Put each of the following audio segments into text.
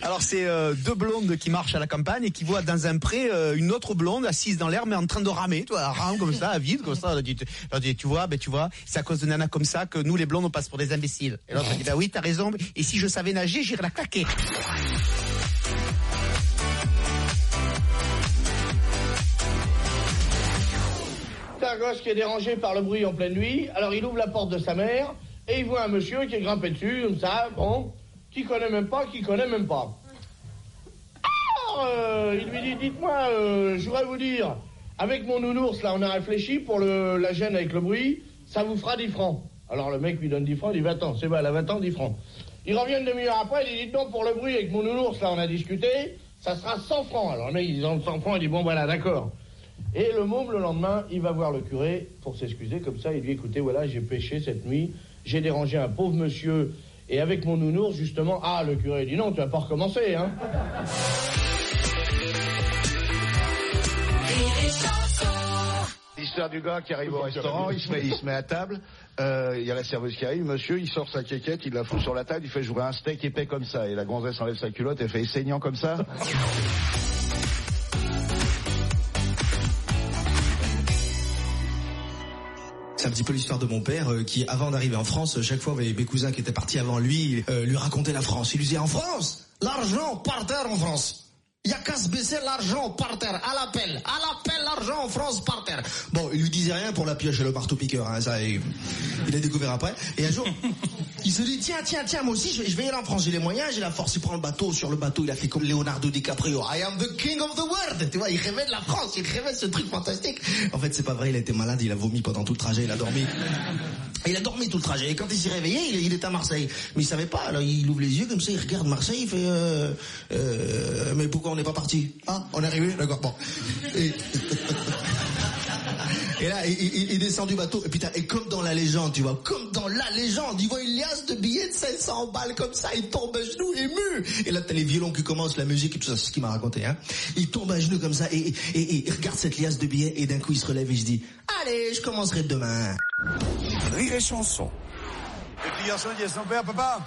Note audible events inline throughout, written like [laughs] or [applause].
Alors c'est euh, deux blondes qui marchent à la campagne et qui voient dans un pré euh, une autre blonde assise dans l'air mais en train de ramer, tu vois, rame comme ça, vide comme ça. Elle dit, tu vois, ben tu vois, c'est à cause de nana comme ça que nous les blondes on passe pour des imbéciles. Et l'autre dit bah oui, t'as raison. Et si je savais nager, j'irais la claquer. C'est un gosse qui est dérangé par le bruit en pleine nuit, alors il ouvre la porte de sa mère et il voit un monsieur qui est grimpé dessus, comme ça, bon, qui connaît même pas, qui connaît même pas. Alors, euh, il lui dit, dites-moi, euh, je voudrais vous dire, avec mon nounours, là, on a réfléchi pour le, la gêne avec le bruit, ça vous fera 10 francs. Alors le mec lui donne 10 francs, il dit, 20 ans, c'est elle a 20 ans, 10 francs. Il revient une demi-heure après, il dit, non, pour le bruit avec mon nounours, là, on a discuté, ça sera 100 francs. Alors le mec, il dit, 100 francs, il dit, bon, voilà, d'accord. Et le môme, le lendemain, il va voir le curé pour s'excuser comme ça. Il dit, écoutez, voilà, j'ai péché cette nuit, j'ai dérangé un pauvre monsieur, et avec mon nounours, justement, ah, le curé dit, non, tu vas pas recommencer, hein. L'histoire du gars qui arrive au restaurant, il se met, il se met à table, euh, il y a la serveuse qui arrive, monsieur, il sort sa quéquette, il la fout sur la table, il fait jouer un steak épais comme ça, et la gonzesse enlève sa culotte, elle fait saignant comme ça. C'est un petit peu l'histoire de mon père euh, qui, avant d'arriver en France, chaque fois, mes cousins qui étaient partis avant lui, euh, lui racontaient la France. Il lui disait, en France, l'argent par terre en France. Il y a qu'à se baisser l'argent par terre, à l'appel, à l'appel l'argent en France par terre. Bon, il lui disait rien pour la pioche et le marteau piqueur, hein, ça, il, il a découvert après. Et un jour, [laughs] il se dit, tiens, tiens, tiens, moi aussi, je vais, je vais y aller en France, j'ai les moyens, j'ai la force, il prend le bateau, sur le bateau, il a fait comme Leonardo DiCaprio, I am the king of the world, tu vois, il rêvait de la France, il rêvait de ce truc fantastique. En fait, c'est pas vrai, il a été malade, il a vomi pendant tout le trajet, il a dormi. Il a dormi tout le trajet. Et quand il s'est réveillé, il, était à Marseille. Mais il savait pas. Alors il ouvre les yeux comme ça, il regarde Marseille, il fait euh, euh, mais pourquoi on n'est pas parti? Ah, on est arrivé, d'accord. Bon. Et, [laughs] là, il, descend du bateau. Et putain, et comme dans la légende, tu vois, comme dans la légende, il voit une liasse de billets de 500 balles comme ça, il tombe à genoux ému. Et là, t'as les violons qui commencent, la musique et tout ça, c'est ce qu'il m'a raconté. Hein. Il tombe à genoux comme ça et, il regarde cette liasse de billets et d'un coup il se relève et il se dit, allez, je commencerai demain. Rire et Chanson, Le petit garçon dit à son père, papa,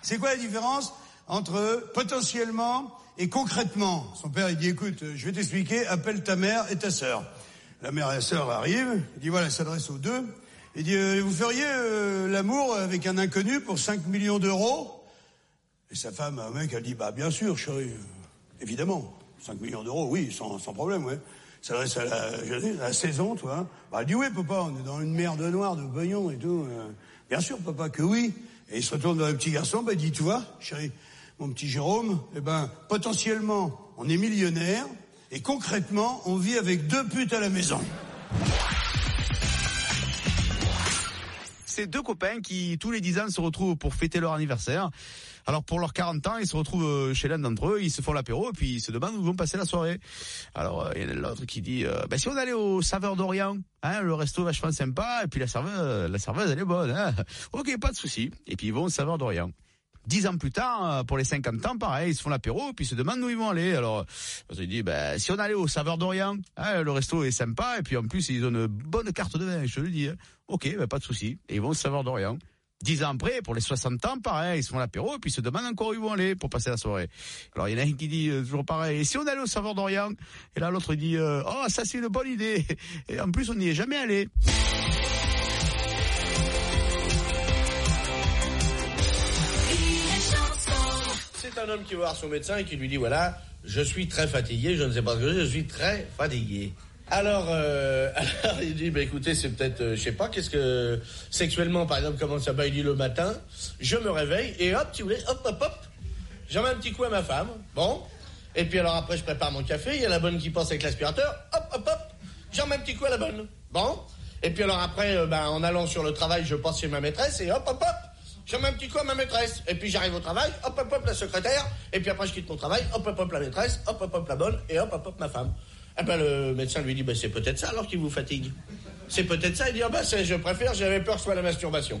c'est quoi la différence entre potentiellement et concrètement? Son père, il dit, écoute, je vais t'expliquer, appelle ta mère et ta sœur. La mère et la sœur arrivent, il dit, voilà, elle s'adresse aux deux. Il dit, euh, vous feriez euh, l'amour avec un inconnu pour 5 millions d'euros? Et sa femme, un mec, elle dit, bah bien sûr, chérie, évidemment. 5 millions d'euros, oui, sans, sans problème, ouais. S'adresse à la à la saison, toi. Bah, elle dit, oui, papa, on est dans une mer de noir, de pognon et tout. euh, bien sûr, papa, que oui. Et il se retourne vers le petit garçon, bah, il dit, tu vois, chérie, mon petit Jérôme, eh ben, potentiellement, on est millionnaire, et concrètement, on vit avec deux putes à la maison. C'est deux copains qui, tous les 10 ans, se retrouvent pour fêter leur anniversaire. Alors, pour leurs 40 ans, ils se retrouvent euh, chez l'un d'entre eux, ils se font l'apéro, et puis ils se demandent où vont passer la soirée. Alors, euh, il y en a l'autre qui dit, euh, ben, si on allait au Saveur d'Orient, hein, le resto vachement sympa, et puis la serveuse, la serveuse, elle est bonne, hein. Ok, pas de souci. Et puis ils vont au Saveur d'Orient. Dix ans plus tard, euh, pour les 50 ans, pareil, ils se font l'apéro, puis ils se demandent où ils vont aller. Alors, ils disent, ben, si on allait au Saveur d'Orient, hein, le resto est sympa, et puis en plus, ils ont une bonne carte de vin, je te le dis. hein. Ok, ben, pas de souci. Et ils vont au Saveur d'Orient. Dix ans après, pour les 60 ans, pareil, ils se font l'apéro, puis ils se demandent encore où ils vont aller pour passer la soirée. Alors, il y en a un qui dit, euh, toujours pareil, et si on allait au Saveur d'Orient? Et là, l'autre, dit, euh, oh, ça, c'est une bonne idée. [laughs] Et en plus, on n'y est jamais allé. C'est un homme qui va voir son médecin et qui lui dit voilà, je suis très fatigué, je ne sais pas ce que je suis très fatigué. Alors, euh, [laughs] alors il dit bah écoutez, c'est peut-être, euh, je sais pas, qu'est-ce que sexuellement par exemple comment ça va Il dit le matin, je me réveille et hop, tu voulais, hop hop hop, j'en mets un petit coup à ma femme, bon. Et puis alors après je prépare mon café, il y a la bonne qui passe avec l'aspirateur, hop hop hop, j'en mets un petit coup à la bonne, bon. Et puis alors après, euh, ben, en allant sur le travail, je passe chez ma maîtresse et hop hop hop. Je mets un petit coup à ma maîtresse. Et puis j'arrive au travail, hop hop hop la secrétaire. Et puis après je quitte mon travail, hop hop hop la maîtresse, hop hop hop la bonne, et hop hop hop ma femme. Eh ben le médecin lui dit, ben, c'est peut-être ça alors qui vous fatigue. C'est peut-être ça. Il dit, ah ben je préfère, j'avais peur ce soit la masturbation.